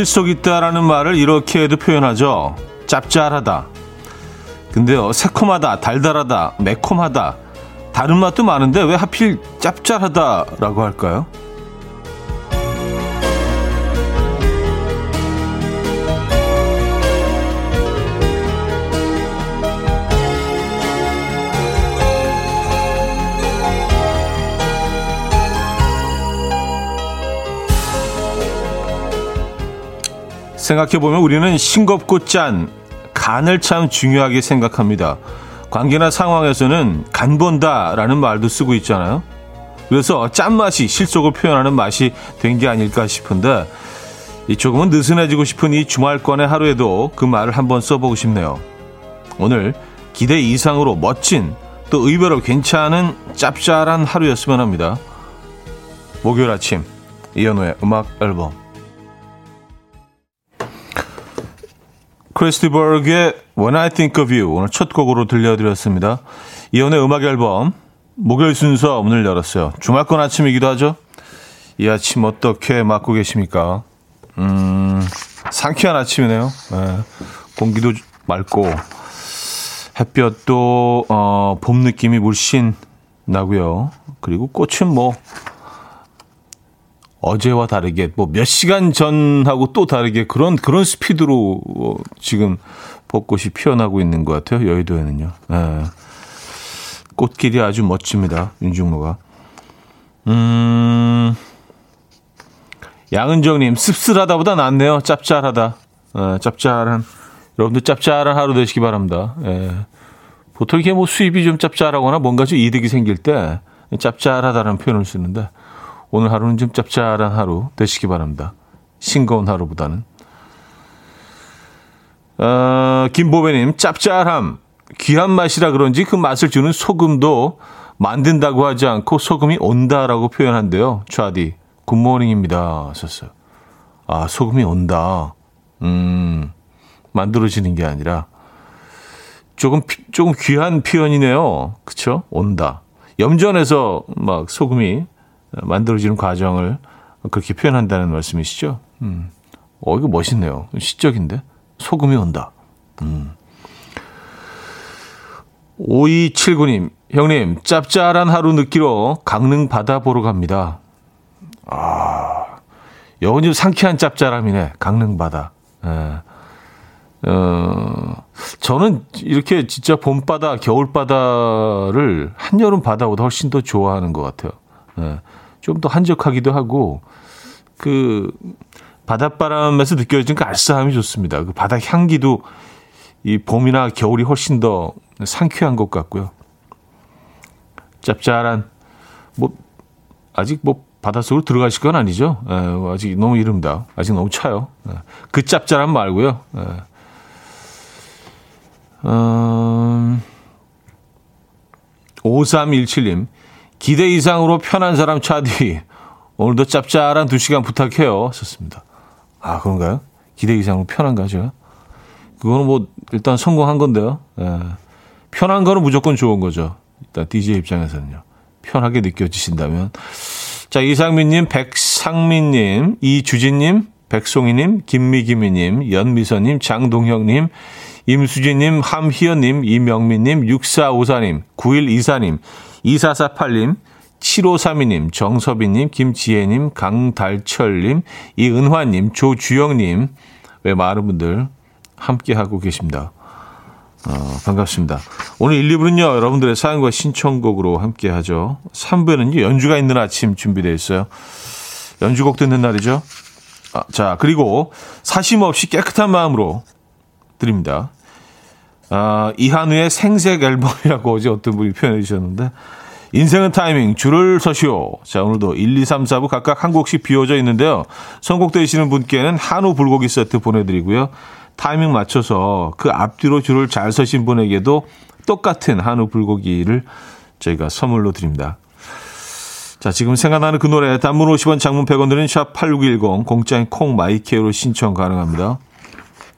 실속 있다라는 말을 이렇게도 표현하죠. 짭짤하다. 근데요, 새콤하다, 달달하다, 매콤하다. 다른 맛도 많은데 왜 하필 짭짤하다라고 할까요? 생각해보면 우리는 싱겁고 짠, 간을 참 중요하게 생각합니다. 관계나 상황에서는 간 본다라는 말도 쓰고 있잖아요. 그래서 짠맛이 실속을 표현하는 맛이 된 게 아닐까 싶은데 이 조금은 느슨해지고 싶은 이 주말권의 하루에도 그 말을 한번 써보고 싶네요. 오늘 기대 이상으로 멋진 또 의외로 괜찮은 짭짤한 하루였으면 합니다. 목요일 아침 이현우의 음악 앨범 크리스티버그의 When I Think of You 오늘 첫 곡으로 들려드렸습니다. 이연의 음악 앨범 목요일 순서 문을 열었어요. 주말권 아침이기도 하죠. 이 아침 어떻게 맞고 계십니까? 음, 상쾌한 아침이네요. 네, 공기도 맑고 햇볕도 어, 봄 느낌이 물씬 나고요. 그리고 꽃은 뭐 어제와 다르게 뭐 몇 시간 전하고 또 다르게 그런 그런 스피드로 어, 지금 벚꽃이 피어나고 있는 것 같아요. 여의도에는요. 예. 꽃길이 아주 멋집니다. 윤중로가. 음. 양은정님 씁쓸하다보다 낫네요. 짭짤하다. 예, 짭짤한 여러분들 짭짤한 하루 되시기 바랍니다. 예. 보통 이게 뭐 수입이 좀 짭짤하거나 뭔가 좀 이득이 생길 때 짭짤하다는 표현을 쓰는데 오늘 하루는 좀 짭짤한 하루 되시기 바랍니다. 싱거운 하루보다는. 어, 김보배님, 짭짤함. 귀한 맛이라 그런지 그 맛을 주는 소금도 만든다고 하지 않고 소금이 온다라고 표현한대요. 좌디. 굿모닝입니다. 하셨어요. 아, 소금이 온다. 음, 만들어지는 게 아니라. 조금, 조금 귀한 표현이네요. 그쵸? 온다. 염전에서 막 소금이 만들어지는 과정을 그렇게 표현한다는 말씀이시죠? 음. 어, 이거 멋있네요. 시적인데? 소금이 온다. 음. 5279님, 형님, 짭짤한 하루 느끼러 강릉 바다 보러 갑니다. 아, 좀 상쾌한 짭짤함이네. 강릉 바다. 예. 어, 저는 이렇게 진짜 봄바다, 겨울바다를 한여름 바다보다 훨씬 더 좋아하는 것 같아요. 예. 좀 더 한적하기도 하고 그 바닷바람에서 느껴지는 그 알싸함이 좋습니다. 그 바다 향기도 이 봄이나 겨울이 훨씬 더 상쾌한 것 같고요. 짭짤한 뭐 아직 뭐 바닷속으로 들어가실 건 아니죠. 에, 예, 아직 너무 이릅니다. 아직 너무 차요. 에, 예. 그 짭짤함 말고요. 에. 예. 음, 5317님. 기대 이상으로 편한 사람 차디. 오늘도 짭짤한 두 시간 부탁해요. 썼습니다. 아, 그런가요? 기대 이상으로 편한가, 제가? 그거는 뭐, 일단 성공한 건데요. 예. 편한 거는 무조건 좋은 거죠. 일단 DJ 입장에서는요. 편하게 느껴지신다면. 자, 이상민님, 백상민님, 이주진님, 백송이님, 김미기미님, 연미선님, 장동혁님, 임수진님, 함희연님, 이명민님, 6454님, 9124님, 2448님, 7532님, 정서비님, 김지혜님, 강달철님, 이은화님, 조주영님, 왜 많은 분들 함께하고 계십니다. 어, 반갑습니다. 오늘 1, 2부는요, 여러분들의 사연과 신청곡으로 함께하죠. 3부에는요, 연주가 있는 아침 준비되어 있어요. 연주곡 듣는 날이죠. 아, 자, 그리고 사심 없이 깨끗한 마음으로 드립니다. 아, 이한우의 생색 앨범이라고 어제 어떤 분이 표현해 주셨는데 인생은 타이밍, 줄을 서시오. 자, 오늘도 1, 2, 3, 4부 각각 한 곡씩 비워져 있는데요. 선곡되시는 분께는 한우 불고기 세트 보내드리고요. 타이밍 맞춰서 그 앞뒤로 줄을 잘 서신 분에게도 똑같은 한우 불고기를 저희가 선물로 드립니다. 자, 지금 생각나는 그 노래 단문 50원 장문 100원 드는 샵8910 공짜인 콩 마이케이로 신청 가능합니다.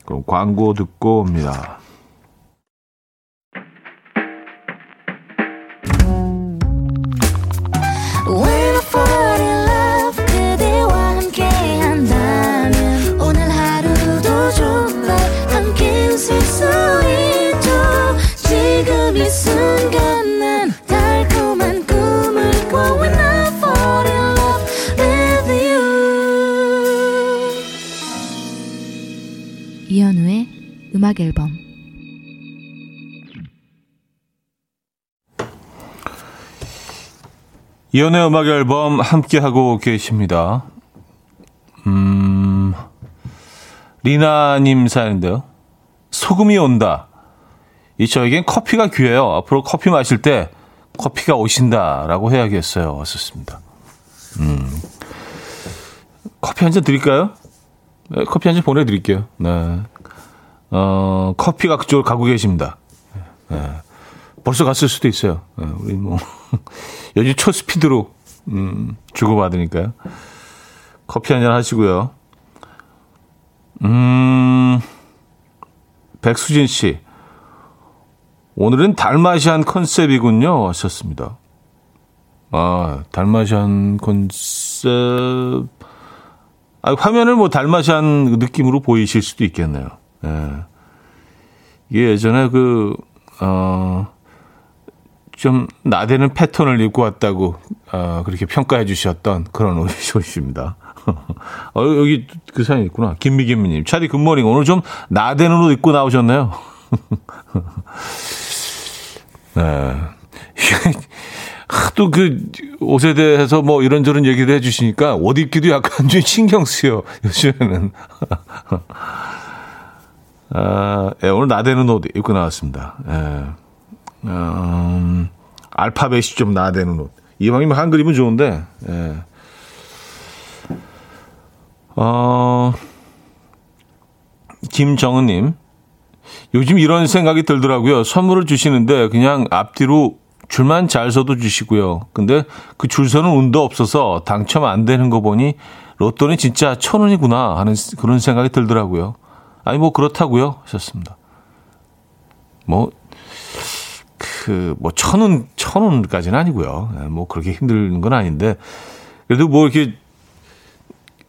그럼 광고 듣고 옵니다. 지금 이 순간 난 달콤한 꿈을 꿔 이현우의 음악 앨범 이연의 음악 앨범 함께 하고 계십니다. 음, 리나님 사연인데요. 소금이 온다. 이 저에겐 커피가 귀해요. 앞으로 커피 마실 때 커피가 오신다라고 해야겠어요. 왔었습니다. 음, 커피 한 잔 드릴까요? 네, 커피 한 잔 보내드릴게요. 네. 어, 커피가 그쪽으로 가고 계십니다. 네. 벌써 갔을 수도 있어요. 네, 우리 뭐. 요즘 초스피드로 음, 주고받으니까요. 커피 한 잔 하시고요. 음, 백수진 씨. 오늘은 달마시안 컨셉이군요. 하셨습니다. 아, 달마시안 컨셉. 아, 화면을 뭐 달마시안 느낌으로 보이실 수도 있겠네요. 예. 이게 예전에 그, 어, 좀 나대는 패턴을 입고 왔다고 어, 그렇게 평가해 주셨던 그런 옷입니다. 어, 여기 그 사연이 있구나. 김미김님. 차디 굿모닝. 오늘 좀 나대는 옷 입고 나오셨네요. 네. 또그 옷에 대해서 뭐 이런저런 얘기를 해주시니까 옷 입기도 약간 좀 신경 쓰여 요즘에는. 아, 예, 오늘 나대는 옷 입고 나왔습니다. 예. 음, 알파벳이 좀 나대는 옷. 이왕이면 한글이면 좋은데, 예. 어, 김정은님. 요즘 이런 생각이 들더라고요. 선물을 주시는데 그냥 앞뒤로 줄만 잘 서도 주시고요. 근데 그 줄 서는 운도 없어서 당첨 안 되는 거 보니 로또는 진짜 천 원이구나 하는 그런 생각이 들더라고요. 아니, 뭐 그렇다고요. 하셨습니다. 뭐, 그, 뭐, 천 원, 천 원까지는 아니고요. 예, 뭐, 그렇게 힘든 건 아닌데. 그래도 뭐, 이렇게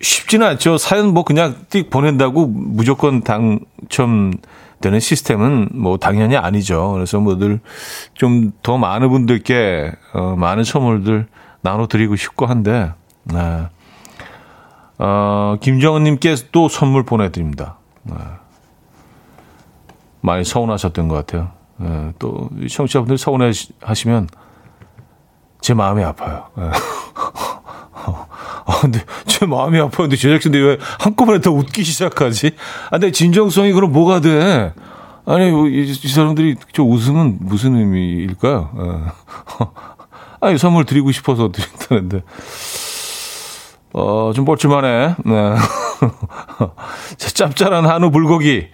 쉽지는 않죠. 사연 뭐, 그냥 띡 보낸다고 무조건 당첨 되는 시스템은 뭐, 당연히 아니죠. 그래서 뭐들 좀더 많은 분들께, 어, 많은 선물들 나눠드리고 싶고 한데, 네. 어, 김정은님께 또 선물 보내드립니다. 네. 많이 서운하셨던 것 같아요. 예, 또 청취자분들 서운해 하시면 제 마음이 아파요. 예. 아, 근데 제 마음이 아파는데 제작진들이 왜 한꺼번에 더 웃기 시작하지? 아, 근데 진정성이 그럼 뭐가 돼? 아니, 뭐, 이, 이 사람들이 저 웃음은 무슨 의미일까요? 예. 아니, 선물 드리고 싶어서 드린다는데. 어, 좀 뻘쭘하네. 네. 짭짤한 한우 불고기.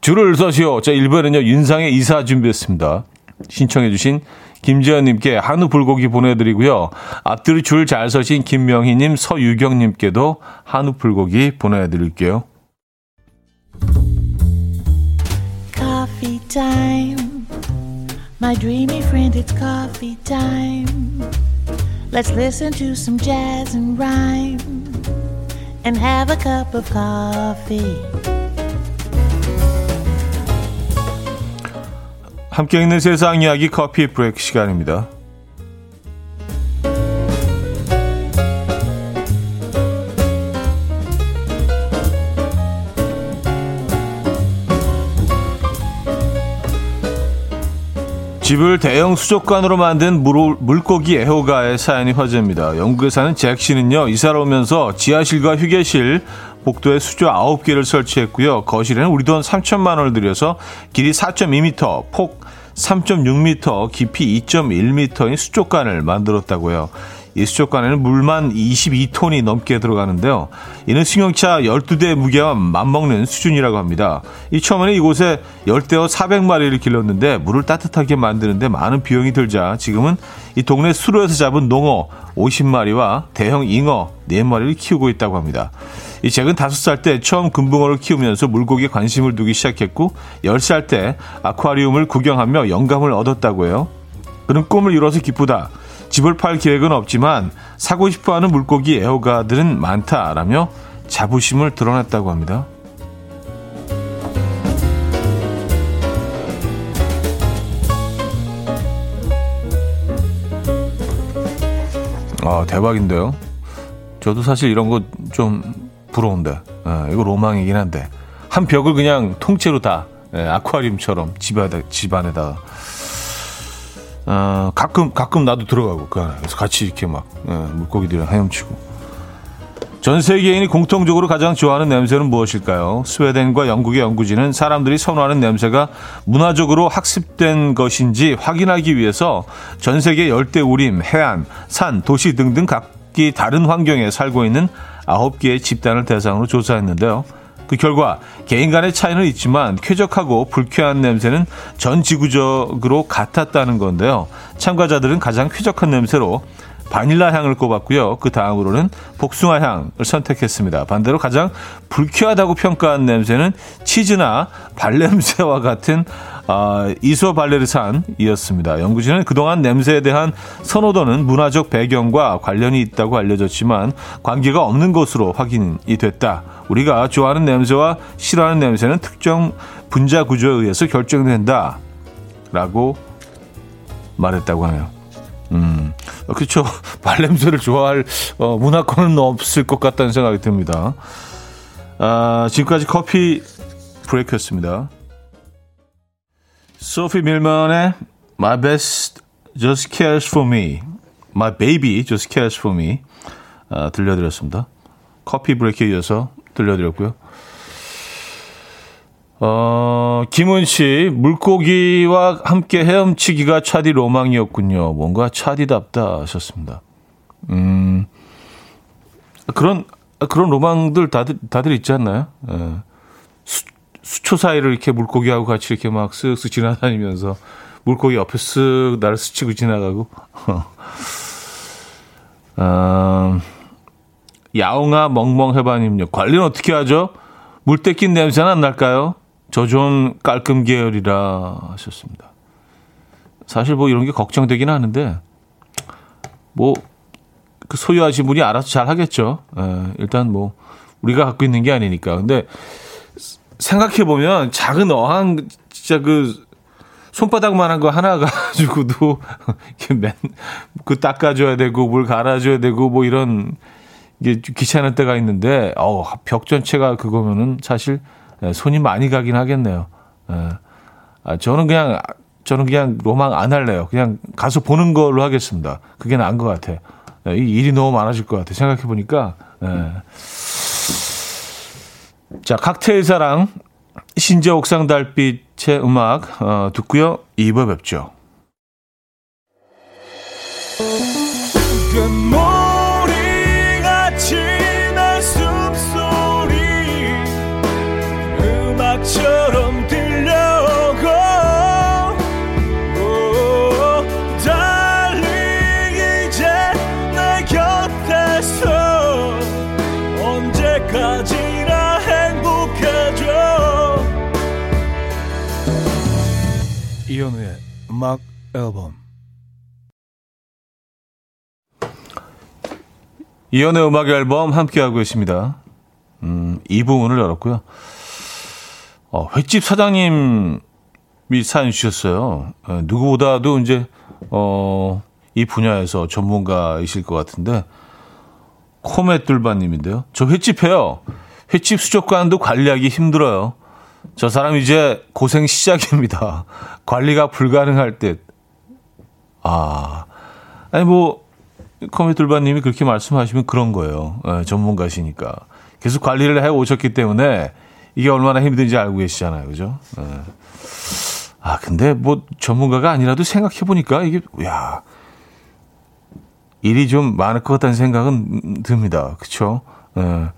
줄을 서시오. 자, 1번은요, 윤상의 이사 준비했습니다. 신청해주신 김지현님께 한우 불고기 보내드리고요. 앞뒤로 줄 잘 서신 김명희님, 서유경님께도 한우 불고기 보내드릴게요. Coffee time. My dreamy friend, it's coffee time. Let's listen to some jazz and rhyme and have a cup of coffee. 함께 있는 세상 이야기 커피 브레이크 시간입니다. 집을 대형 수족관으로 만든 물, 물고기 애호가의 사연이 화제입니다. 영국에 사는 잭 씨는요, 이사를 오면서 지하실과 휴게실, 복도에 수조 9개를 설치했고요. 거실에는 우리 돈 3천만 원을 들여서 길이 4.2m, 폭 3.6m, 깊이 2.1m인 수족관을 만들었다고요. 이 수족관에는 물만 22톤이 넘게 들어가는데요. 이는 승용차 12대 무게와 맞먹는 수준이라고 합니다. 이 처음에는 이곳에 열대어 400마리를 길렀는데 물을 따뜻하게 만드는데 많은 비용이 들자 지금은 이 동네 수로에서 잡은 농어 50마리와 대형 잉어 4마리를 키우고 있다고 합니다. 이 잭은 5살 때 처음 금붕어를 키우면서 물고기에 관심을 두기 시작했고 10살 때 아쿠아리움을 구경하며 영감을 얻었다고 해요. 그는 꿈을 이뤄서 기쁘다. 집을 팔 계획은 없지만 사고 싶어하는 물고기 애호가들은 많다라며 자부심을 드러냈다고 합니다. 아 대박인데요. 저도 사실 이런 거 좀 부러운데 아, 이거 로망이긴 한데 한 벽을 그냥 통째로 다 예, 아쿠아리움처럼 집 안에, 집 안에다가. 어, 가끔, 가끔 나도 들어가고, 그 안에. 그래서 같이 이렇게 막, 예, 물고기들이랑 헤엄치고. 전 세계인이 공통적으로 가장 좋아하는 냄새는 무엇일까요? 스웨덴과 영국의 연구진은 사람들이 선호하는 냄새가 문화적으로 학습된 것인지 확인하기 위해서 전 세계 열대 우림, 해안, 산, 도시 등등 각기 다른 환경에 살고 있는 9개의 집단을 대상으로 조사했는데요. 그 결과 개인 간의 차이는 있지만 쾌적하고 불쾌한 냄새는 전 지구적으로 같았다는 건데요. 참가자들은 가장 쾌적한 냄새로 바닐라 향을 꼽았고요. 그 다음으로는 복숭아 향을 선택했습니다. 반대로 가장 불쾌하다고 평가한 냄새는 치즈나 발냄새와 같은 어, 이소발레르산이었습니다. 연구진은 그동안 냄새에 대한 선호도는 문화적 배경과 관련이 있다고 알려졌지만 관계가 없는 것으로 확인이 됐다. 우리가 좋아하는 냄새와 싫어하는 냄새는 특정 분자 구조에 의해서 결정된다. 라고 말했다고 하네요. 음, 그렇죠. 발냄새를 좋아할 어, 문화권은 없을 것 같다는 생각이 듭니다. 아, 지금까지 커피 브레이크였습니다. 소피 밀먼의 My Best Just Cares For Me, My Baby Just Cares For Me 아, 들려드렸습니다. 커피 브레이크에 이어서 들려드렸고요. 어, 김은 씨, 물고기와 함께 헤엄치기가 차디 로망이었군요. 뭔가 차디답다 하셨습니다. 음, 그런, 그런 로망들 다들, 다들 있지 않나요? 예. 수, 수초 사이를 이렇게 물고기하고 같이 이렇게 막 쓱쓱 지나다니면서 물고기 옆에 쓱 나를 스치고 지나가고. 어, 야옹아 멍멍 해바님요. 관리는 어떻게 하죠? 물때 낀 냄새는 안 날까요? 저 좀 깔끔 계열이라 하셨습니다. 사실 뭐 이런 게 걱정되긴 하는데 뭐 그 소유하신 분이 알아서 잘 하겠죠. 예, 일단 뭐 우리가 갖고 있는 게 아니니까. 근데 생각해 보면 작은 어항 진짜 그 손바닥만한 거 하나 가지고도 맨그 닦아줘야 되고 물 갈아줘야 되고 뭐 이런 게 귀찮을 때가 있는데 어벽 전체가 그거면은 사실 예, 손이 많이 가긴 하겠네요. 예. 아, 저는 그냥 저는 그냥 로망 안 할래요. 그냥 가서 보는 걸로 하겠습니다. 그게 나은 것 같아. 예, 이 일이 너무 많아질 것 같아. 생각해 보니까. 자, 칵테일 사랑 신재 옥상 달빛의 음악 어, 듣고요. 2부 뵙죠. 이현우의 음악 앨범 이현우의 음악 앨범 함께하고 있습니다. 음, 이 부분을 열었고요. 어, 횟집 사장님이 사연 주셨어요. 어, 누구보다도 이제, 어, 이 분야에서 전문가이실 것 같은데, 코메 뚫바님인데요. 저 횟집 해요. 횟집 수족관도 관리하기 힘들어요. 저 사람 이제 고생 시작입니다. 관리가 불가능할 듯. 아, 아니 뭐 컴퓨터반님이 그렇게 말씀하시면 그런 거예요. 네, 전문가시니까 계속 관리를 해 오셨기 때문에 이게 얼마나 힘든지 알고 계시잖아요, 그죠? 네. 아, 근데 뭐 전문가가 아니라도 생각해 보니까 이게 야 일이 좀 많을 것 같다는 생각은 듭니다. 그렇죠? 네.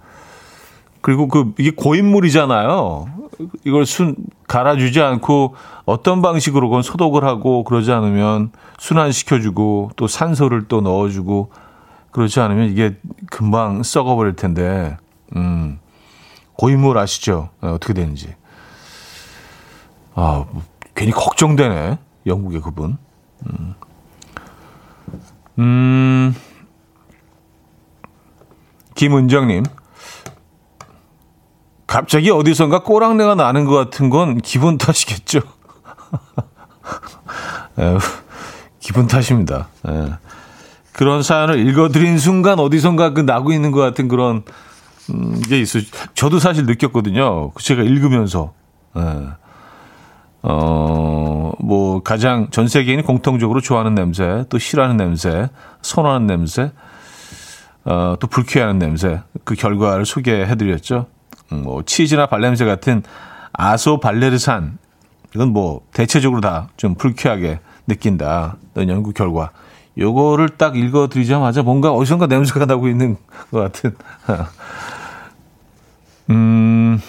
그리고 그 이게 고인물이잖아요. 이걸 순 갈아주지 않고 어떤 방식으로 건 소독을 하고 그러지 않으면 순환시켜주고 또 산소를 또 넣어주고 그렇지 않으면 이게 금방 썩어버릴 텐데, 음, 고인물 아시죠? 네, 어떻게 되는지. 아, 뭐, 괜히 걱정되네. 영국의 그분. 음. 음, 김은정님. 갑자기 어디선가 꼬랑내가 나는 것 같은 건 기분 탓이겠죠. 에휴, 기분 탓입니다. 에. 예. 그런 사연을 읽어드린 순간 어디선가 그 나고 있는 것 같은 그런 음, 게 있어. 저도 사실 느꼈거든요. 제가 읽으면서. 에. 예. 어, 뭐, 가장 전 세계인이 공통적으로 좋아하는 냄새, 또 싫어하는 냄새, 선호하는 냄새, 어, 또 불쾌하는 냄새, 그 결과를 소개해드렸죠. 음, 뭐, 치즈나 발냄새 같은 아소 발레르산, 이건 뭐, 대체적으로 다 좀 불쾌하게 느낀다. 연구 결과. 요거를 딱 읽어드리자마자 뭔가 어디선가 냄새가 나고 있는 것 같은. 음,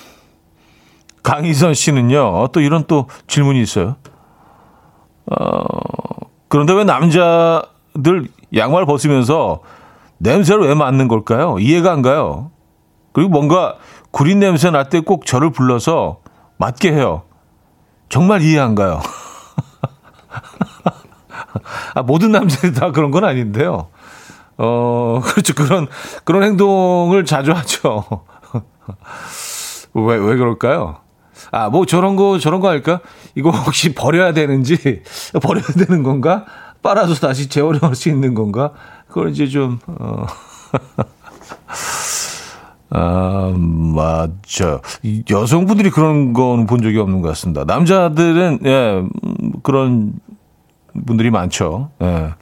강희선 씨는요, 또 이런 또 질문이 있어요. 어, 그런데 왜 남자들 양말 벗으면서 냄새를 왜 맡는 걸까요? 이해가 안 가요. 그리고 뭔가 구린 냄새 날 때 꼭 저를 불러서 맡게 해요. 정말 이해 안 가요. 아, 모든 남자들이 다 그런 건 아닌데요. 어, 그렇죠. 그런, 그런 행동을 자주 하죠. 왜, 왜 그럴까요? 아, 뭐 저런 거, 저런 거 할까? 이거 혹시 버려야 되는지, 버려야 되는 건가? 빨아서 다시 재활용할 수 있는 건가? 그걸 이제 좀, 어. 아, 맞죠. 여성분들이 그런 건 본 적이 없는 것 같습니다. 남자들은, 예, 그런 분들이 많죠. 예.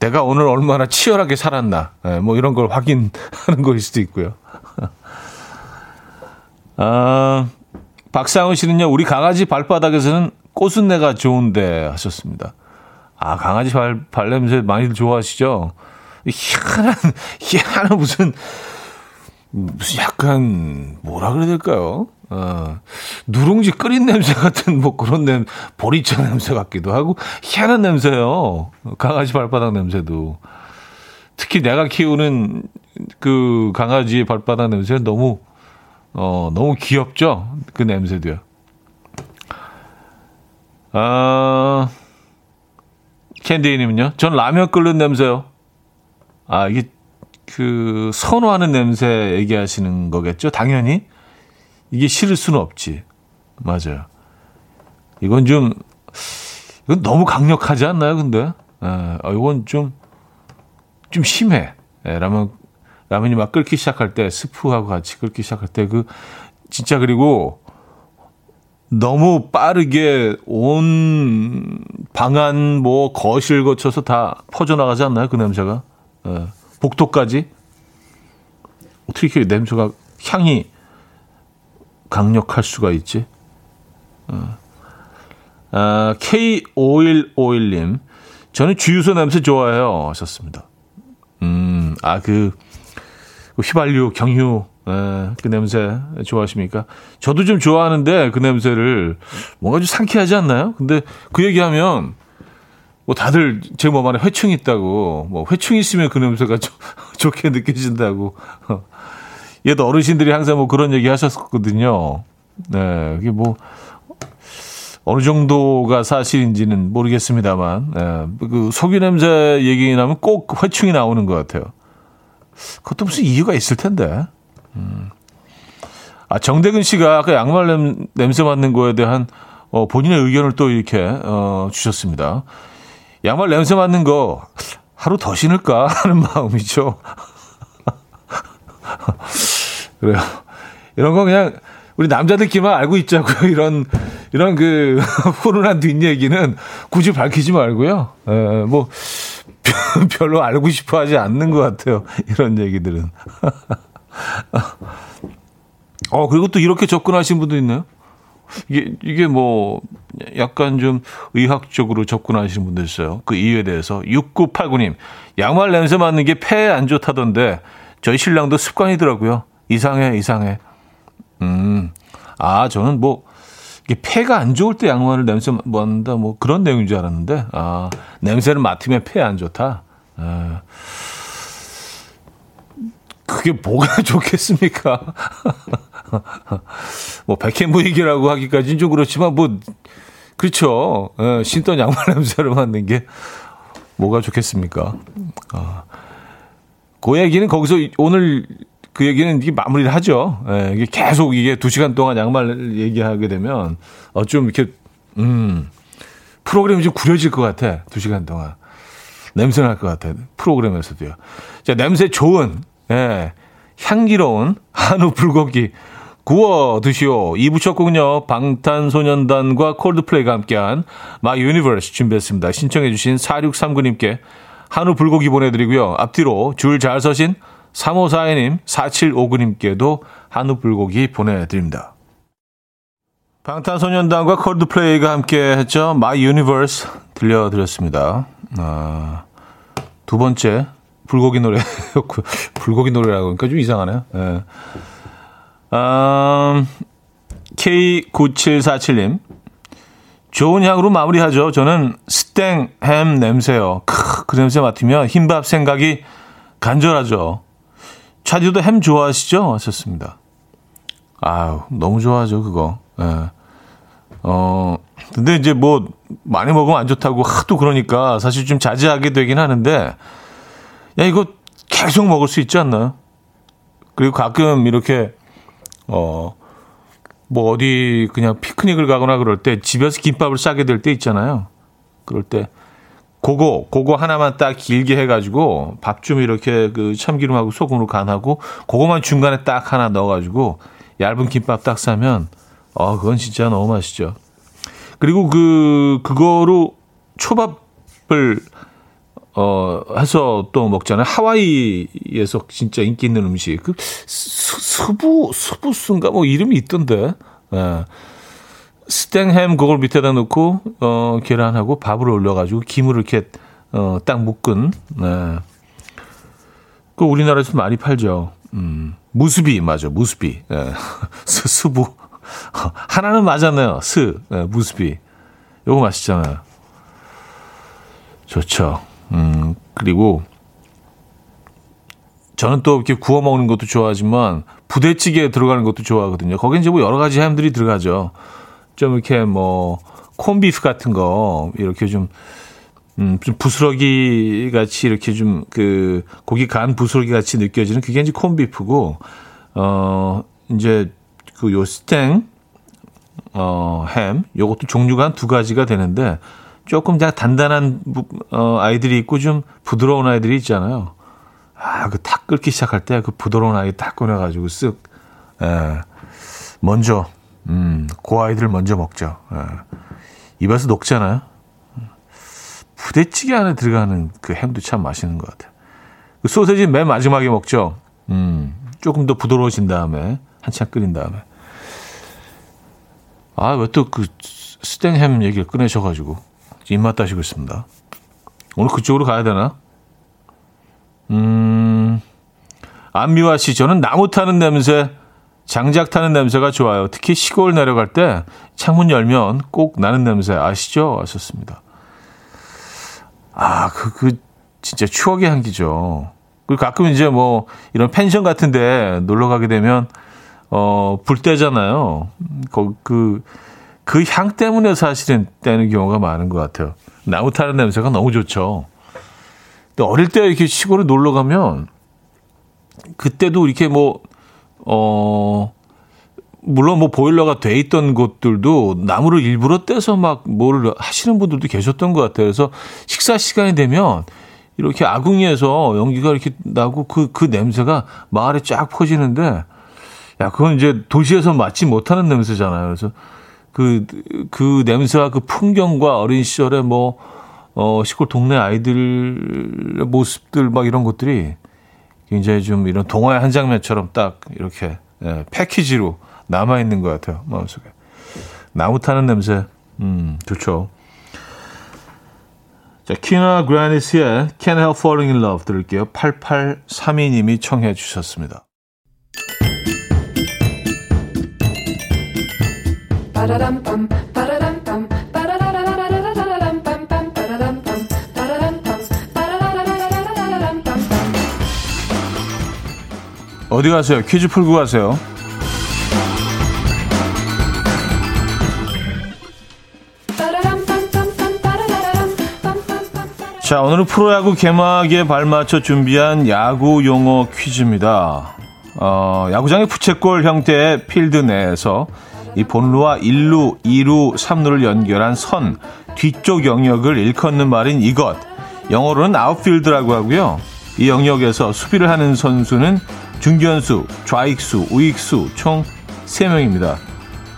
내가 오늘 얼마나 치열하게 살았나, 예, 뭐 이런 걸 확인하는 거일 수도 있고요. 아, 박상훈 씨는요, 우리 강아지 발바닥에서는 꽃순내가 좋은데 하셨습니다. 아, 강아지 발, 발냄새 많이들 좋아하시죠? 희한한, 희한한 무슨, 무슨 약간, 뭐라 그래야 될까요? 어, 누룽지 끓인 냄새 같은 뭐 그런 냄, 보리차 냄새 같기도 하고, 희한한 냄새요. 강아지 발바닥 냄새도. 특히 내가 키우는 그 강아지의 발바닥 냄새는 너무 어, 너무 귀엽죠? 그 냄새도요. 아, 캔디님은요? 전 라면 끓는 냄새요. 아, 이게 그 선호하는 냄새 얘기하시는 거겠죠? 당연히. 이게 싫을 수는 없지. 맞아요. 이건 좀, 이건 너무 강력하지 않나요, 근데? 아, 이건 좀, 좀 심해. 예, 라면 라면이 막 끓기 시작할 때 스프하고 같이 끓기 시작할 때 그 진짜 그리고 너무 빠르게 온 방안 뭐 거실 거쳐서 다 퍼져나가지 않나요? 그 냄새가. 예. 복도까지. 어떻게 냄새가 향이 강력할 수가 있지? 어. 아, K5151님. 저는 주유소 냄새 좋아해요. 하셨습니다. 음, 아, 그, 그 휘발유, 경유, 에, 그 냄새 좋아하십니까? 저도 좀 좋아하는데 그 냄새를 뭔가 좀 상쾌하지 않나요? 근데 그 얘기하면 뭐 다들 제 몸 안에 회충이 있다고 뭐 회충 있으면 그 냄새가 조, 좋게 느껴진다고 얘도 어르신들이 항상 뭐 그런 얘기 하셨거든요. 네, 이게 뭐 어느 정도가 사실인지는 모르겠습니다만 네, 그 석유 냄새 얘기 나면 꼭 회충이 나오는 것 같아요. 그것도 무슨 이유가 있을 텐데. 음. 아, 정대근 씨가 아까 양말 냄, 냄새 맡는 거에 대한 어, 본인의 의견을 또 이렇게 어, 주셨습니다. 양말 냄새 맡는 거 하루 더 신을까 하는 마음이죠. 그래요. 이런 거 그냥 우리 남자들끼리만 알고 있자고요. 이런 이런 그 훈훈한 뒷얘기는 굳이 밝히지 말고요. 에, 뭐 별로 알고 싶어 하지 않는 것 같아요. 이런 얘기들은. 어, 그리고 또 이렇게 접근하신 분도 있나요? 이게, 이게 뭐, 약간 좀 의학적으로 접근하시는 분도 있어요. 그 이유에 대해서. 6989님, 양말 냄새 맡는 게 폐에 안 좋다던데, 저희 신랑도 습관이더라고요. 이상해, 이상해. 음, 아, 저는 뭐, 이게 폐가 안 좋을 때 양말을 냄새 맡는다 뭐 그런 내용인 줄 알았는데 아 냄새를 맡으면 폐에 안 좋다. 아, 그게 뭐가 좋겠습니까? 뭐 백해 무익이라고 하기까지는 좀 그렇지만 뭐 그렇죠. 예, 신던 양말 냄새를 맡는 게 뭐가 좋겠습니까? 아, 그 얘기는 거기서 오늘 그 얘기는 이게 마무리를 하죠. 예, 이게 계속 이게 두 시간 동안 양말 얘기하게 되면 어, 좀 이렇게, 음, 프로그램이 좀 구려질 것 같아. 두 시간 동안. 냄새 날 것 같아. 프로그램에서도요. 자, 냄새 좋은, 예, 향기로운 한우 불고기 구워 드시오. 2부 첫 곡은요. 방탄소년단과 콜드플레이가 함께한 My Universe 준비했습니다. 신청해 주신 4639님께 한우 불고기 보내드리고요. 앞뒤로 줄 잘 서신 3542님, 4759님께도 한우 불고기 보내드립니다. 방탄소년단과 콜드플레이가 함께 했죠. My Universe 들려드렸습니다. 아, 두 번째 불고기 노래였고 불고기 노래라고 하니까 좀 이상하네요. 네. 음, K9747님. 좋은 향으로 마무리하죠. 저는 스땡 햄 냄새요. 크, 그 냄새 맡으면 흰밥 생각이 간절하죠. 차디도 햄 좋아하시죠? 하셨습니다. 아유, 너무 좋아하죠, 그거. 예. 네. 어, 근데 이제 뭐, 많이 먹으면 안 좋다고 하도 그러니까 사실 좀 자제하게 되긴 하는데, 야, 이거 계속 먹을 수 있지 않나요? 그리고 가끔 이렇게 어, 뭐 어디 그냥 피크닉을 가거나 그럴 때 집에서 김밥을 싸게 될 때 있잖아요. 그럴 때 그거 그거 하나만 딱 길게 해가지고 밥 좀 이렇게 그 참기름하고 소금으로 간하고 그거만 중간에 딱 하나 넣어가지고 얇은 김밥 딱 싸면 어 그건 진짜 너무 맛있죠. 그리고 그 그거로 초밥을 어, 해서 또 먹잖아요. 하와이에서 진짜 인기 있는 음식. 그, 수, 수부, 수부순가 뭐 이름이 있던데. 예. 스탱햄 그걸 밑에다 놓고, 어, 계란하고 밥을 올려가지고 김을 이렇게, 어, 딱 묶은, 네. 그 우리나라에서 많이 팔죠. 음, 무수비, 맞아, 무수비. 예. 수, 수부. 하나는 맞았네요. 스, 예, 무수비. 요거 맛있잖아요. 좋죠. 음, 그리고 저는 또 이렇게 구워 먹는 것도 좋아하지만 부대찌개에 들어가는 것도 좋아하거든요. 거긴 이제 뭐 여러 가지 햄들이 들어가죠. 좀 이렇게 뭐 콘비프 같은 거 이렇게 좀 음, 좀 부스러기 같이 이렇게 좀 그 고기 간 부스러기 같이 느껴지는 그게 이제 콘비프고 어 이제 그 요 스탱 어햄 요것도 종류가 한 두 가지가 되는데 조금 다 단단한 어, 아이들이 있고 좀 부드러운 아이들이 있잖아요. 아, 그 탁 끓기 시작할 때 그 부드러운 아이 딱 꺼내가지고 쓱, 예, 먼저, 음, 그 아이들 먼저 먹죠. 예. 입에서 녹잖아요. 부대찌개 안에 들어가는 그 햄도 참 맛있는 것 같아요. 그 소세지 맨 마지막에 먹죠. 음, 조금 더 부드러워진 다음에, 한참 끓인 다음에. 아, 왜 또 그 스탱햄 얘기를 꺼내셔가지고. 입맛 다시고 있습니다. 오늘 그쪽으로 가야 되나? 음, 안미화 씨, 저는 나무 타는 냄새, 장작 타는 냄새가 좋아요. 특히 시골 내려갈 때 창문 열면 꼭 나는 냄새 아시죠? 하셨습니다. 아, 그, 그, 진짜 추억의 향기죠. 그리고 가끔 이제 뭐 이런 펜션 같은데 놀러 가게 되면 어, 불 때잖아요. 그, 그, 그 향 때문에 사실은 떼는 경우가 많은 것 같아요. 나무 타는 냄새가 너무 좋죠. 근데 어릴 때 이렇게 시골에 놀러 가면 그때도 이렇게 뭐, 어, 물론 뭐 보일러가 돼 있던 곳들도 나무를 일부러 떼서 막 뭐를 하시는 분들도 계셨던 것 같아요. 그래서 식사 시간이 되면 이렇게 아궁이에서 연기가 이렇게 나고 그, 그 냄새가 마을에 쫙 퍼지는데 야, 그건 이제 도시에서 맡지 못하는 냄새잖아요. 그래서 그, 그 냄새와 그 풍경과 어린 시절에 뭐, 어, 시골 동네 아이들의 모습들 막 이런 것들이 굉장히 좀 이런 동화의 한 장면처럼 딱 이렇게 예, 패키지로 남아있는 것 같아요. 마음속에. 나무 타는 냄새. 음, 좋죠. 자, 키나 그라니스의 Can't Help Falling in Love 들을게요. 8832님이 청해 주셨습니다. 어디 가세요? 퀴즈 풀고 가세요. 자, 오늘은 프로야구 개막에 발맞춰 준비한 야구 용어 퀴즈입니다. 어, 야구장의 부채꼴 형태의 필드 내에서 이 본루와 1루, 2루, 3루를 연결한 선 뒤쪽 영역을 일컫는 말인 이것. 영어로는 아웃필드라고 하고요. 이 영역에서 수비를 하는 선수는 중견수, 좌익수, 우익수 총 3명입니다.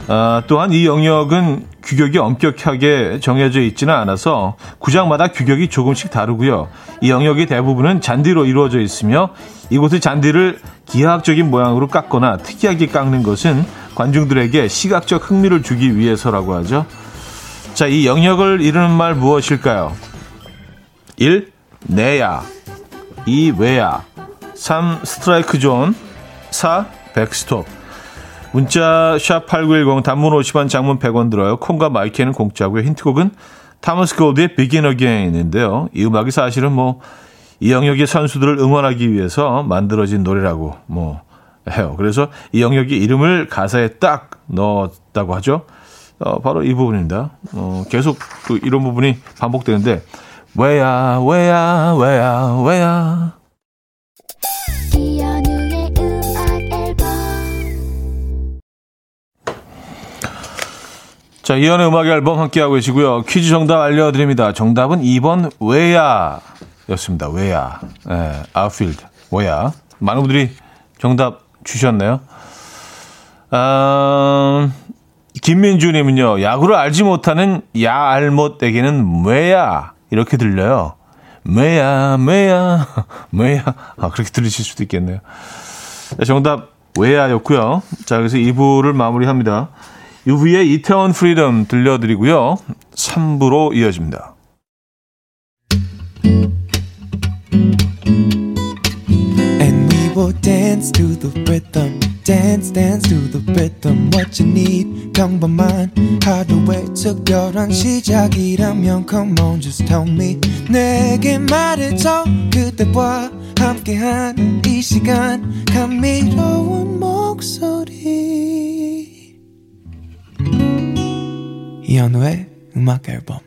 아, 또한 이 영역은 규격이 엄격하게 정해져 있지는 않아서 구장마다 규격이 조금씩 다르고요. 이 영역의 대부분은 잔디로 이루어져 있으며 이곳의 잔디를 기하학적인 모양으로 깎거나 특이하게 깎는 것은 관중들에게 시각적 흥미를 주기 위해서라고 하죠. 자, 이 영역을 이루는 말 무엇일까요? 1. 내야 2. 외야 3. 스트라이크 존 4. 백스톱 문자 샵8910 단문 50원 장문 100원 들어요. 콩과 마이케이는 공짜고요. 힌트곡은 타머스 골드의 Begin Again인데요. 이 음악이 사실은 뭐 이 영역의 선수들을 응원하기 위해서 만들어진 노래라고 뭐 해요. 그래서 이 영역의 이름을 가사에 딱 넣었다고 하죠. 어, 바로 이 부분입니다. 어, 계속 그 이런 부분이 반복되는데 왜야 왜야 왜야 왜야 자, 이연의 음악 앨범 함께하고 계시고요. 퀴즈 정답 알려드립니다. 정답은 2번 왜야 였습니다. 왜야. 네, 아웃필드. 왜야. 많은 분들이 정답 주셨네요. 아, 김민주님은요, 야구를 알지 못하는 야알못에게는 왜야 이렇게 들려요. 왜야, 왜야, 왜야. 아, 그렇게 들리실 수도 있겠네요. 네, 정답 외야였고요. 자, 그래서 2부를 마무리합니다. UV의 이태원 프리덤 들려드리고요. 3부로 이어집니다. Dance to the rhythm. Dance, dance to the rhythm. What you need, 평범한 하루의 특별한 시작이라면 Come on, just tell me. 내게 말해줘. 그대와 함께한 이 시간. 감미로운 목소리. 이현우의 음악 앨범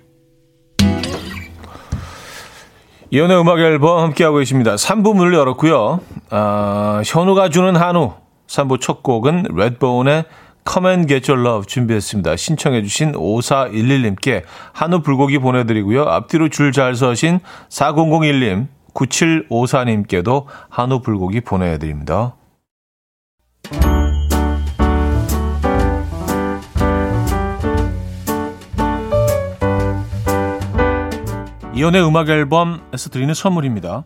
이현우의 음악 앨범 함께하고 계십니다. 3부 문을 열었고요. 아, 현우가 주는 한우 3부 첫 곡은 레드본의 Come and Get Your Love 준비했습니다. 신청해 주신 5411님께 한우 불고기 보내드리고요. 앞뒤로 줄 잘 서신 4001님, 9754님께도 한우 불고기 보내드립니다. 이현우의 음악 앨범에서 드리는 선물입니다.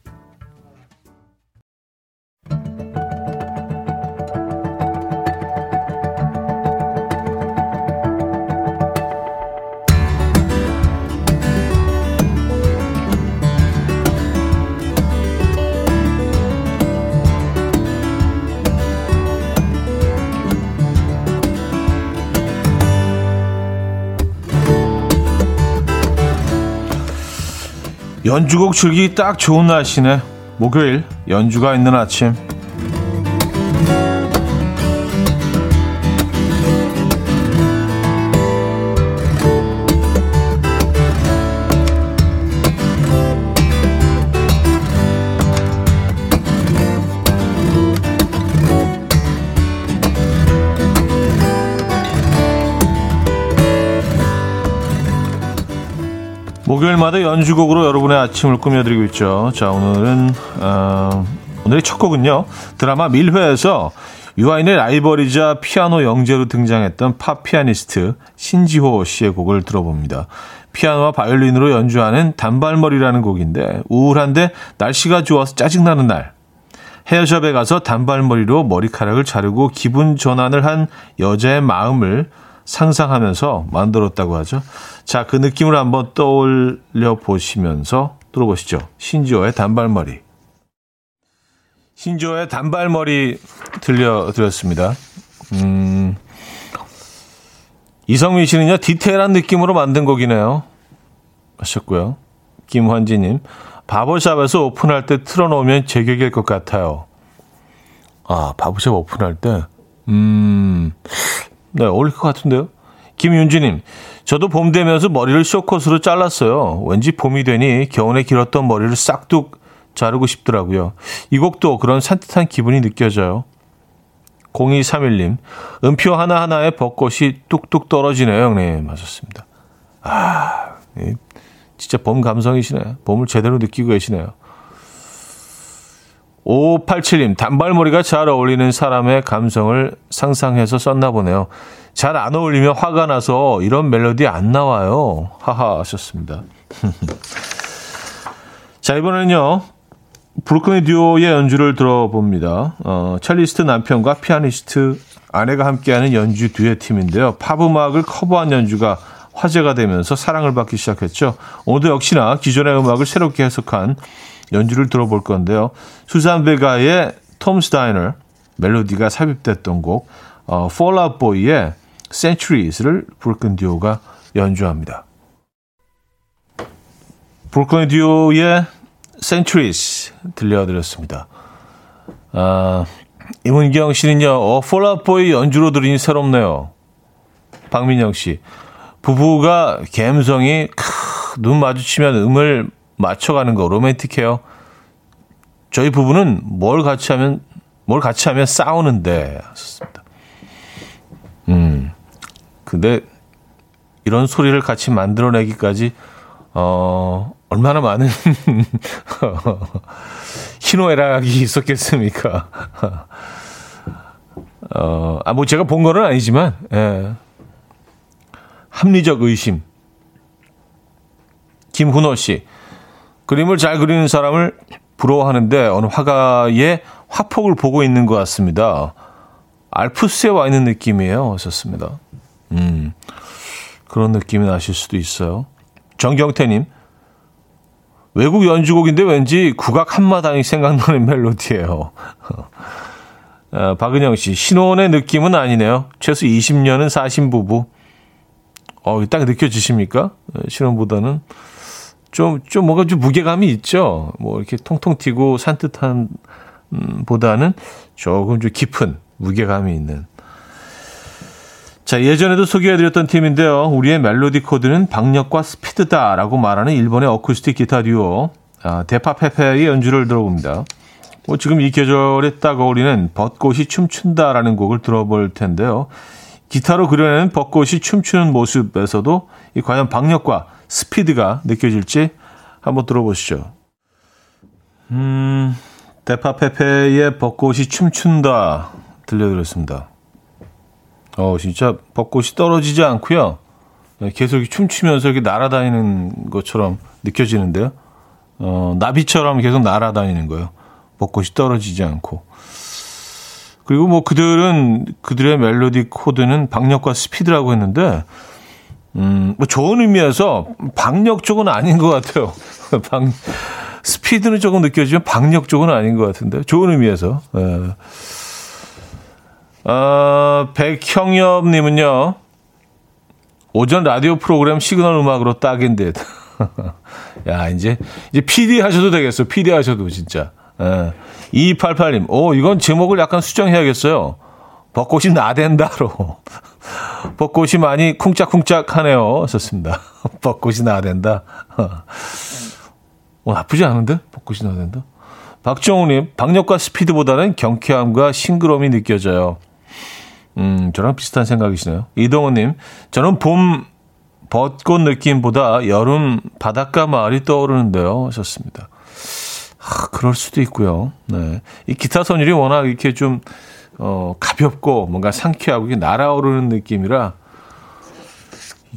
연주곡 즐기 딱 좋은 날씨네. 목요일 연주가 있는 아침. 목요일마다 연주곡으로 여러분의 아침을 꾸며드리고 있죠. 자, 오늘은, 어, 오늘의 첫 곡은요. 드라마 밀회에서 유아인의 라이벌이자 피아노 영재로 등장했던 팝 피아니스트 신지호 씨의 곡을 들어봅니다. 피아노와 바이올린으로 연주하는 단발머리라는 곡인데 우울한데 날씨가 좋아서 짜증나는 날 헤어샵에 가서 단발머리로 머리카락을 자르고 기분 전환을 한 여자의 마음을 상상하면서 만들었다고 하죠. 자, 그 느낌을 한번 떠올려 보시면서 들어보시죠. 신지호의 단발머리. 신지호의 단발머리 들려드렸습니다. 음, 이성민 씨는요, 디테일한 느낌으로 만든 곡이네요. 하셨고요. 김환지님, 바버샵에서 오픈할 때 틀어놓으면 제격일 것 같아요. 아, 바버샵 오픈할 때, 음, 네, 어울릴 것 같은데요. 김윤주님, 저도 봄 되면서 머리를 쇼컷으로 잘랐어요. 왠지 봄이 되니 겨울에 길었던 머리를 싹둑 자르고 싶더라고요. 이 곡도 그런 산뜻한 기분이 느껴져요. 0231님, 음표 하나하나에 벚꽃이 뚝뚝 떨어지네요, 형님. 하셨습니다. 아, 진짜 봄 감성이시네. 봄을 제대로 느끼고 계시네요. 5587님, 단발머리가 잘 어울리는 사람의 감성을 상상해서 썼나 보네요. 잘 안 어울리면 화가 나서 이런 멜로디 안 나와요. 하하 하셨습니다. 자, 이번에는요. Brooklyn Duo의 연주를 들어봅니다. 어, 첼리스트 남편과 피아니스트 아내가 함께하는 연주 듀엣 팀인데요. 팝 음악을 커버한 연주가 화제가 되면서 사랑을 받기 시작했죠. 오늘도 역시나 기존의 음악을 새롭게 해석한 연주를 들어볼 건데요. 수산 베가의 톰 스타이너 멜로디가 삽입됐던 곡 어, Fall Out Boy의 Centuries를 브루클린 듀오가 연주합니다. 브루클린 듀오의 Centuries 들려드렸습니다. 아, 임은경 씨는요, 어, Boy 연주로 들으니 새롭네요. 박민영 씨. 부부가 감성이 크, 눈 마주치면 음을 맞춰가는 거 로맨틱해요. 저희 부부는 뭘 같이 하면 뭘 같이 하면 싸우는데. 음. 근데 이런 소리를 같이 만들어내기까지 어 얼마나 많은 희노애락이 있었겠습니까? 어, 아, 뭐 제가 본 거는 아니지만, 예. 합리적 의심. 김훈호 씨. 그림을 잘 그리는 사람을 부러워하는데 어느 화가의 화폭을 보고 있는 것 같습니다. 알프스에 와 있는 느낌이에요. 하셨습니다. 음, 그런 느낌이 나실 수도 있어요. 정경태님, 외국 연주곡인데 왠지 국악 한마당이 생각나는 멜로디예요. 아, 박은영 씨, 신혼의 느낌은 아니네요. 최소 20년은 사신 부부. 어, 딱 느껴지십니까? 신혼보다는 좀, 좀 뭔가 좀 무게감이 있죠. 뭐 이렇게 통통 튀고 산뜻한, 음, 보다는 조금 좀 깊은 무게감이 있는. 자, 예전에도 소개해드렸던 팀인데요. 우리의 멜로디 코드는 박력과 스피드다라고 말하는 일본의 어쿠스틱 기타 듀오, 아, 데파페페의 연주를 들어봅니다. 뭐 지금 이 계절에 딱 어울리는 벚꽃이 춤춘다라는 곡을 들어볼 텐데요. 기타로 그려내는 벚꽃이 춤추는 모습에서도 이 과연 박력과 스피드가 느껴질지 한번 들어보시죠. 음, 데파페페의 벚꽃이 춤춘다 들려드렸습니다. 어, 진짜 벚꽃이 떨어지지 않고요. 계속 춤추면서 이렇게 날아다니는 것처럼 느껴지는데요. 어, 나비처럼 계속 날아다니는 거예요. 벚꽃이 떨어지지 않고. 그리고 뭐 그들은 그들의 멜로디 코드는 박력과 스피드라고 했는데 음, 뭐 좋은 의미에서 박력 쪽은 아닌 것 같아요. 박, 스피드는 조금 느껴지면 박력 쪽은 아닌 것 같은데 좋은 의미에서. 예. 어, 백형엽님은요 오전 라디오 프로그램 시그널 음악으로 딱인데. 야 이제 이제 PD 하셔도 되겠어. PD 하셔도 진짜. 예. 2288님, 오 이건 제목을 약간 수정해야겠어요. 벚꽃이 나댄다로. 벚꽃이 많이 쿵짝쿵짝 하네요. 썼습니다. 벚꽃이 나댄다. 어, 나쁘지 않은데? 벚꽃이 나댄다. 박정우님, 박력과 스피드보다는 경쾌함과 싱그러움이 느껴져요. 음, 저랑 비슷한 생각이시네요. 이동훈님, 저는 봄, 벚꽃 느낌보다 여름 바닷가 마을이 떠오르는데요. 하셨습니다. 아, 그럴 수도 있고요. 네. 이 기타 선율이 워낙 이렇게 좀, 어, 가볍고 뭔가 상쾌하고 날아오르는 느낌이라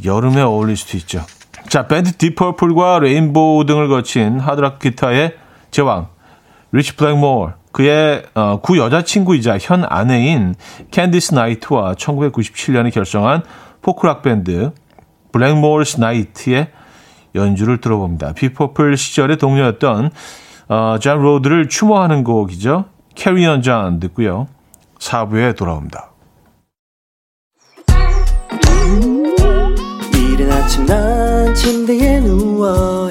여름에 어울릴 수도 있죠. 자, 밴드 Deep Purple과 Rainbow 등을 거친 하드락 기타의 제왕, 리치 블랙모어, 그의 어, 구 여자친구이자 현 아내인 캔디스 나이트와 1997년에 결성한 포크락 밴드 Blackmore's Night의 연주를 들어봅니다. Deep Purple 시절의 동료였던 어, 존 로드를 추모하는 곡이죠. Carry On Jon 듣고요. 4부에 돌아옵니다. 이른 아침 난 침대에 누워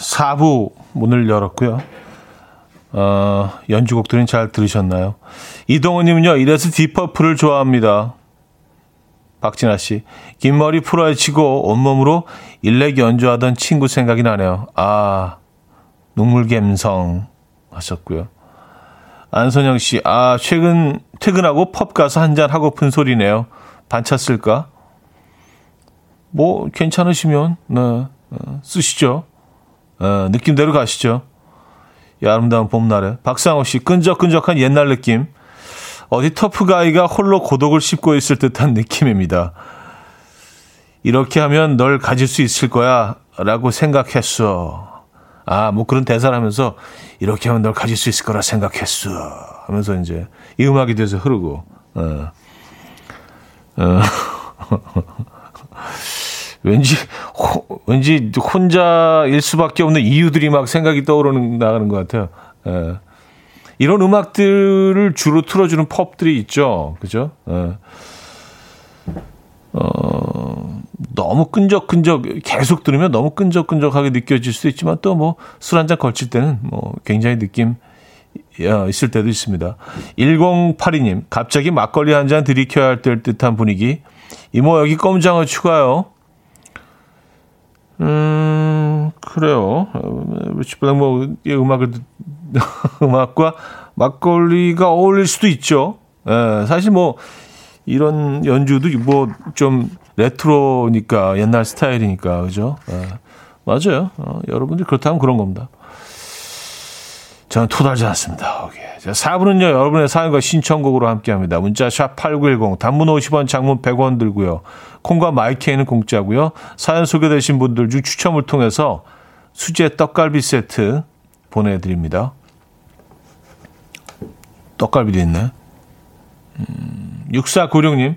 4부 문을 열었고요. 어, 연주곡들은 잘 들으셨나요? 이동훈님은요, 이래서 디퍼플을 좋아합니다. 박진아 씨, 긴 머리 풀어헤치고 온몸으로 일렉 연주하던 친구 생각이 나네요. 아, 눈물 갬성 하셨고요. 안선영 씨, 아, 최근 퇴근하고 펍 가서 한잔 하고픈 소리네요. 반찼을까? 뭐 괜찮으시면 네, 어, 쓰시죠. 어, 느낌대로 가시죠. 이 아름다운 봄날에 박상호 씨 끈적끈적한 옛날 느낌. 어디 터프가이가 홀로 고독을 씹고 있을 듯한 느낌입니다. 이렇게 하면 널 가질 수 있을 거야 라고 생각했어. 아, 뭐 그런 대사를 하면서 이렇게 하면 널 가질 수 있을 거라 생각했어. 하면서 이제 이 음악이 돼서 흐르고. 어. 어. 왠지 호, 왠지 혼자일 수밖에 없는 이유들이 막 생각이 떠오르는 나가는 것 같아요. 예. 이런 음악들을 주로 틀어주는 펍들이 있죠, 그죠? 예. 어, 너무 끈적끈적 계속 들으면 너무 끈적끈적하게 느껴질 수도 있지만 또 뭐 술 한 잔 걸칠 때는 뭐 굉장히 느낌 어, 있을 때도 있습니다. 1082님, 갑자기 막걸리 한 잔 들이켜야 할 듯한 분위기. 이모 여기 껌장어 추가요. 음, 그래요. 리치 블랙모의 음악을, 음악과 막걸리가 어울릴 수도 있죠. 예, 사실 뭐, 이런 연주도 뭐, 좀, 레트로니까, 옛날 스타일이니까, 그죠? 예, 맞아요. 어, 여러분들 그렇다면 그런 겁니다. 저는 토달지 않습니다. 오케이. 자, 4부는요, 여러분의 사연과 신청곡으로 함께 합니다. 문자 샵8910, 단문 50원, 장문 100원 들고요. 콩과 마이케이는 공짜고요. 사연 소개되신 분들 중 추첨을 통해서 수제 떡갈비 세트 보내드립니다. 떡갈비도 있네. 음, 6496님.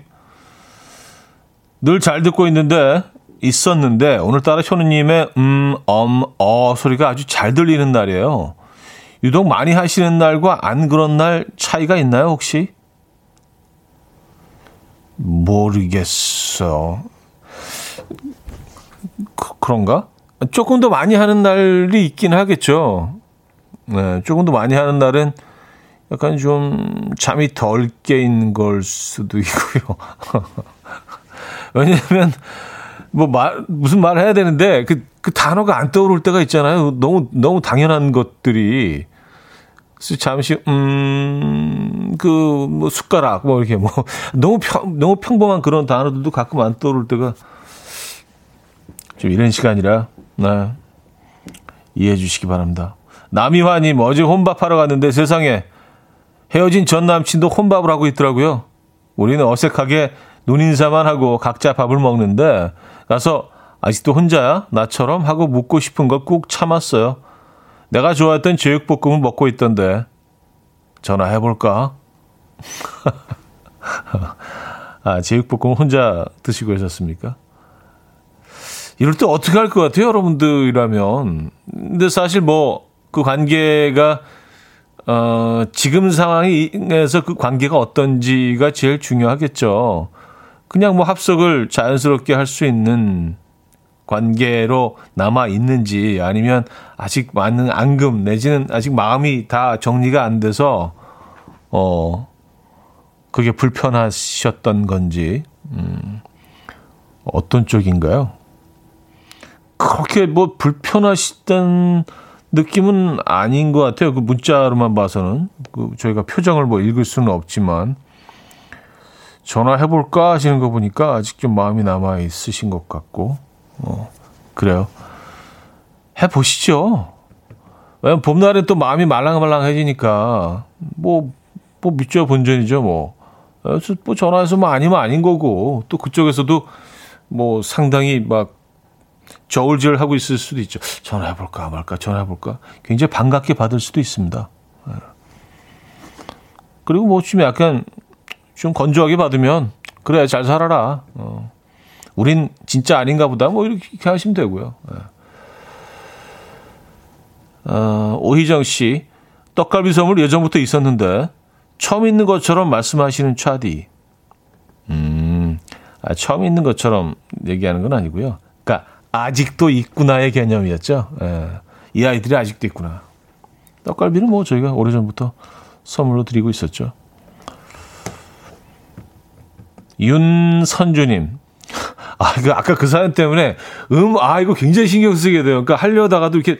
늘 잘 듣고 있는데, 있었는데, 오늘따라 현우님의 음, 엄, 어 소리가 아주 잘 들리는 날이에요. 유독 많이 하시는 날과 안 그런 날 차이가 있나요, 혹시? 모르겠어. 그, 그런가? 조금 더 많이 하는 날이 있긴 하겠죠. 네, 조금 더 많이 하는 날은 약간 좀 잠이 덜 깨인 걸 수도 있고요. 왜냐면, 뭐 말, 무슨 말을 해야 되는데, 그, 그 단어가 안 떠오를 때가 있잖아요. 너무, 너무 당연한 것들이. 잠시 음 그 뭐 숟가락 뭐 이렇게 뭐 너무 평 너무 평범한 그런 단어들도 가끔 안 떠오를 때가 좀 이런 시간이라 네. 이해해 주시기 바랍니다. 남이화님 어제 혼밥하러 갔는데 세상에 헤어진 전 남친도 혼밥을 하고 있더라고요. 우리는 어색하게 눈인사만 하고 각자 밥을 먹는데 가서 아직도 혼자야? 나처럼 하고 묻고 싶은 걸 꾹 참았어요. 내가 좋아했던 제육볶음을 먹고 있던데 전화해볼까? 아, 제육볶음 혼자 드시고 계셨습니까? 이럴 때 어떻게 할 것 같아요, 여러분들이라면. 근데 사실 뭐, 그 관계가, 어, 지금 상황에서 그 관계가 어떤지가 제일 중요하겠죠. 그냥 뭐 합석을 자연스럽게 할 수 있는 관계로 남아 있는지 아니면 아직 많은 앙금 내지는 아직 마음이 다 정리가 안 돼서 어 그게 불편하셨던 건지 음 어떤 쪽인가요? 그렇게 뭐 불편하시던 느낌은 아닌 것 같아요. 그 문자로만 봐서는 그 저희가 표정을 뭐 읽을 수는 없지만 전화해 볼까 하시는 거 보니까 아직 좀 마음이 남아 있으신 것 같고 어 그래요. 해 보시죠. 왜냐면 봄날에 또 마음이 말랑말랑해지니까 뭐뭐 밑져 본전이죠 뭐. 뭐 전화해서 뭐 아니면 아닌 거고 또 그쪽에서도 뭐 상당히 막 저울질 하고 있을 수도 있죠. 전화해볼까 말까 전화해볼까 굉장히 반갑게 받을 수도 있습니다. 예. 그리고 뭐 좀 약간 좀 건조하게 받으면 그래 잘 살아라. 어. 우린 진짜 아닌가 보다 뭐 이렇게 하시면 되고요. 예. 어, 오희정 씨 떡갈비 선물 예전부터 있었는데 처음 있는 것처럼 말씀하시는 차디. 음, 아, 처음 있는 것처럼 얘기하는 건 아니고요. 그러니까 아직도 있구나의 개념이었죠. 예. 이 아이들이 아직도 있구나. 떡갈비는 뭐 저희가 오래전부터 선물로 드리고 있었죠. 윤선주님. 아, 그, 아까 그 사연 때문에, 음, 아, 이거 굉장히 신경 쓰게 돼요. 그러니까 하려다가도 이렇게,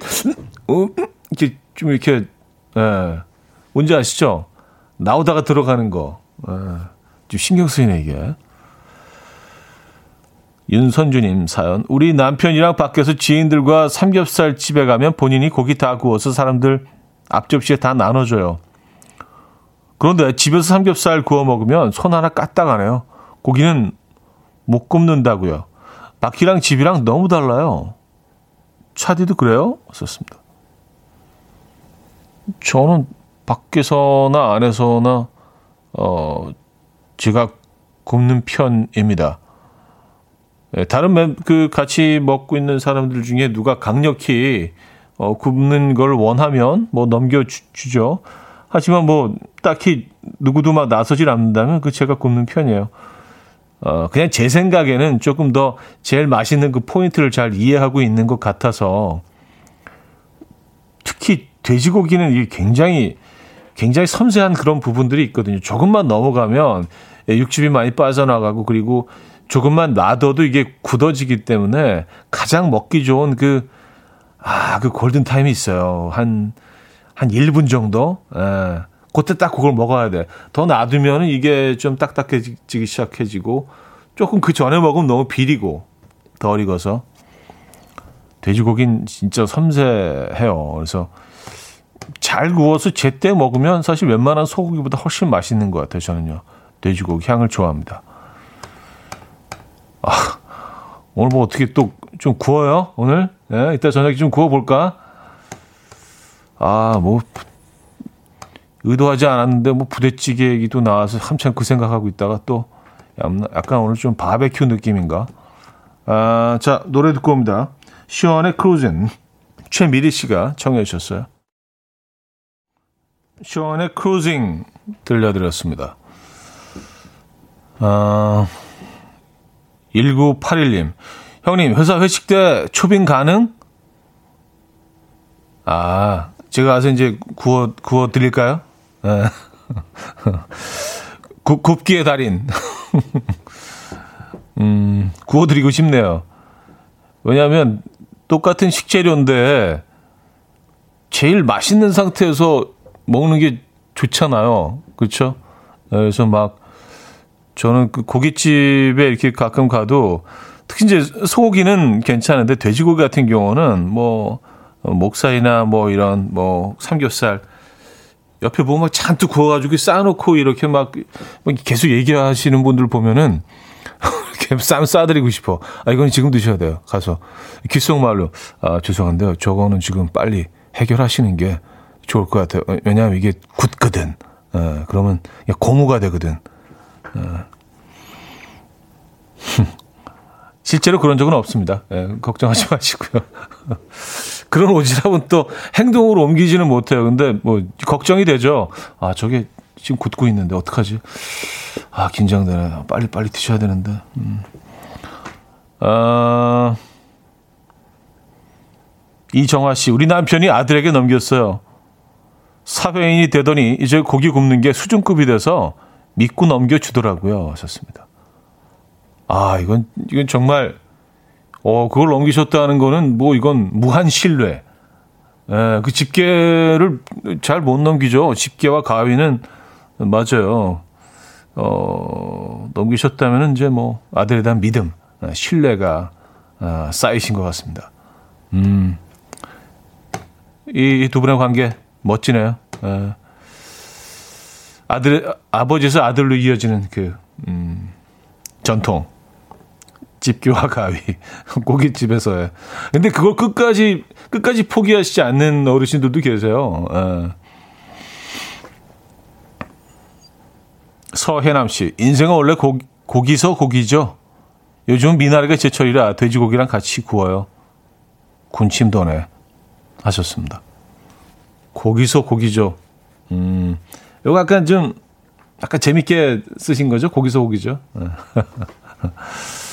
음, 이렇게 좀 이렇게, 예. 뭔지 아시죠? 나오다가 들어가는 거. 예. 좀 신경 쓰이네, 이게. 윤선주님 사연. 우리 남편이랑 밖에서 지인들과 삼겹살 집에 가면 본인이 고기 다 구워서 사람들 앞접시에 다 나눠줘요. 그런데 집에서 삼겹살 구워 먹으면 손 하나 까딱하네요. 고기는 못 굽는다고요. 밖이랑 집이랑 너무 달라요. 차디도 그래요? 썼습니다. 저는 밖에서나 안에서나 어 제가 굽는 편입니다. 예, 다른 그 같이 먹고 있는 사람들 중에 누가 강력히 어, 굽는 걸 원하면 뭐 넘겨주죠. 하지만 뭐 딱히 누구도 막 나서질 않는다면 그 제가 굽는 편이에요. 어, 그냥 제 생각에는 조금 더 제일 맛있는 그 포인트를 잘 이해하고 있는 것 같아서 특히 돼지고기는 이게 굉장히 굉장히 섬세한 그런 부분들이 있거든요. 조금만 넘어가면 육즙이 많이 빠져나가고 그리고 조금만 놔둬도 이게 굳어지기 때문에 가장 먹기 좋은 그, 아, 그 골든타임이 있어요. 한, 한 1분 정도? 예. 그때 딱 그걸 먹어야 돼. 더 놔두면 이게 좀 딱딱해지기 시작해지고 조금 그 전에 먹으면 너무 비리고 덜 익어서 돼지고기는 진짜 섬세해요. 그래서 잘 구워서 제때 먹으면 사실 웬만한 소고기보다 훨씬 맛있는 것 같아요. 저는요. 돼지고기 향을 좋아합니다. 아, 오늘 뭐 어떻게 또 좀 구워요? 오늘? 예, 이따 저녁에 좀 구워볼까? 아, 뭐, 의도하지 않았는데 뭐 부대찌개 얘기도 나와서 한참 그 생각하고 있다가 또 약간 오늘 좀 바베큐 느낌인가? 아, 자, 노래 듣고 옵니다. Sioen의 Cruisin'. 최미리 씨가 청해 주셨어요. Sioen의 Cruisin' 들려드렸습니다. 아, 1981님. 형님, 회사 회식 때 초빙 가능? 아, 제가 가서 이제 구워, 구워 드릴까요? 네. 굽, 굽기의 달인. 음, 구워 드리고 싶네요. 왜냐하면 똑같은 식재료인데 제일 맛있는 상태에서 먹는 게 좋잖아요. 그렇죠? 그래서 막 저는 그 고깃집에 이렇게 가끔 가도 특히 이제 소고기는 괜찮은데 돼지고기 같은 경우는 뭐 목살이나 뭐 이런 뭐 삼겹살 옆에 보면 막 잔뜩 구워가지고 쌓아놓고 이렇게 막 계속 얘기하시는 분들 보면은 이렇게 쌈 싸드리고 싶어. 아 이건 지금 드셔야 돼요. 가서 귓속말로 아 죄송한데요. 저거는 지금 빨리 해결하시는 게 좋을 것 같아요. 왜냐하면 이게 굳거든. 어, 그러면 고무가 되거든. 어. 실제로 그런 적은 없습니다. 예, 걱정하지 마시고요. 그런 오지랖은 또 행동으로 옮기지는 못해요. 근데 뭐 걱정이 되죠. 아 저게 지금 굳고 있는데 어떡하지? 아 긴장되네. 빨리 빨리 드셔야 되는데. 음. 아 이정화 씨, 우리 남편이 아들에게 넘겼어요. 사회인이 되더니 이제 고기 굽는 게 수준급이 돼서 믿고 넘겨주더라고요. 하셨습니다. 아, 이건, 이건 정말, 어, 그걸 넘기셨다는 거는 뭐 이건 무한 신뢰. 예, 그 집게를 잘 못 넘기죠. 집게와 가위는 맞아요. 어, 넘기셨다면 이제 뭐 아들에 대한 믿음, 아, 신뢰가 아, 쌓이신 것 같습니다. 음, 이 두 분의 관계 멋지네요. 예. 아들, 아버지에서 아들로 이어지는 그, 음, 전통. 집게와 가위. 고깃집에서의. 근데 그걸 끝까지, 끝까지 포기하시지 않는 어르신들도 계세요. 예. 서해남 씨, 인생은 원래 고, 고기서 고기죠. 요즘 미나리가 제철이라 돼지고기랑 같이 구워요. 군침 도네. 하셨습니다. 고기서 고기죠. 음, 이거 약간 좀, 약간 재밌게 쓰신 거죠? 고기서 고기죠.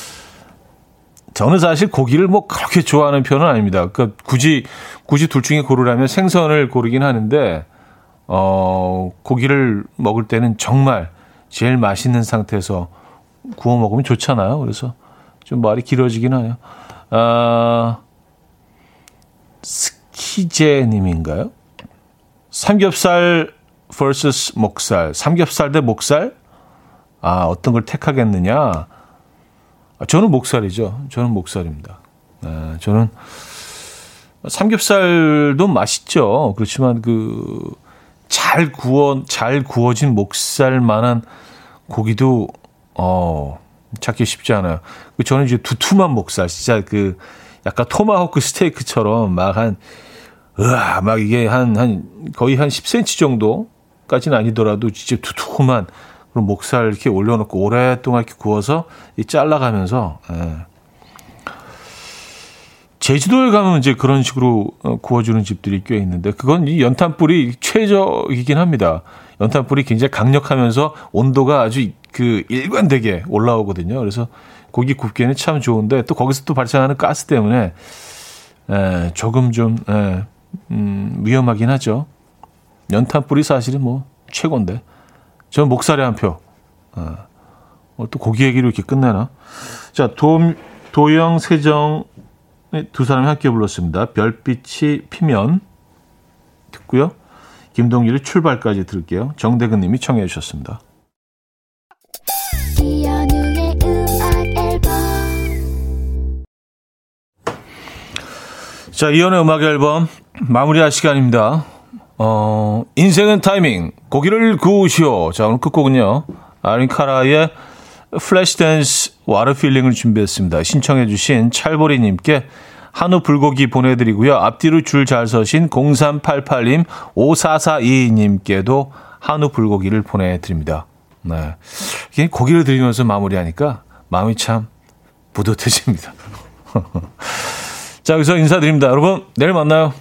저는 사실 고기를 뭐 그렇게 좋아하는 편은 아닙니다. 그러니까 굳이, 굳이 둘 중에 고르라면 생선을 고르긴 하는데, 어, 고기를 먹을 때는 정말 제일 맛있는 상태에서 구워 먹으면 좋잖아요. 그래서 좀 말이 길어지긴 하네요. 아, 스키제 님인가요? 삼겹살 vs 목살. 삼겹살 대 목살? 아, 어떤 걸 택하겠느냐? 아, 저는 목살이죠. 저는 목살입니다. 아, 저는 삼겹살도 맛있죠. 그렇지만 그 잘 구워 잘 구워진 목살만한 고기도 어 찾기 쉽지 않아요. 그 저는 이제 두툼한 목살, 진짜 그 약간 토마호크 스테이크처럼 막한 으아, 막 이게 한, 한, 거의 한 10cm 정도까지는 아니더라도 진짜 두툼한 그런 목살 이렇게 올려놓고 오랫동안 이렇게 구워서 이 잘라가면서, 예. 제주도에 가면 이제 그런 식으로 어, 구워주는 집들이 꽤 있는데 그건 이 연탄불이 최적이긴 합니다. 연탄불이 굉장히 강력하면서 온도가 아주 그 일관되게 올라오거든요. 그래서 고기 굽기에는 참 좋은데 또 거기서 또 발생하는 가스 때문에 에, 조금 좀 에, 음, 위험하긴 하죠. 연탄불이 사실은 뭐 최고인데. 저는 목살에 한 표. 어, 또 고기 얘기로 이렇게 끝내나? 자, 도, 도영, 세정 두 사람이 함께 불렀습니다. 별빛이 피면 듣고요. 김동률의 출발까지 들을게요. 정대근 님이 청해 주셨습니다. 자, 이현우의 음악 앨범 마무리할 시간입니다. 어, 인생은 타이밍. 고기를 구우시오. 자, 오늘 끝곡은요. 아이린 카라의 Flashdance What a Feeling을 준비했습니다. 신청해 주신 찰보리 님께 한우 불고기 보내드리고요. 앞뒤로 줄 잘 서신 0388님, 5442님께도 한우 불고기를 보내드립니다. 네. 고기를 드리면서 마무리하니까 마음이 참 뿌듯해집니다. 자, 여기서 인사드립니다. 여러분, 내일 만나요.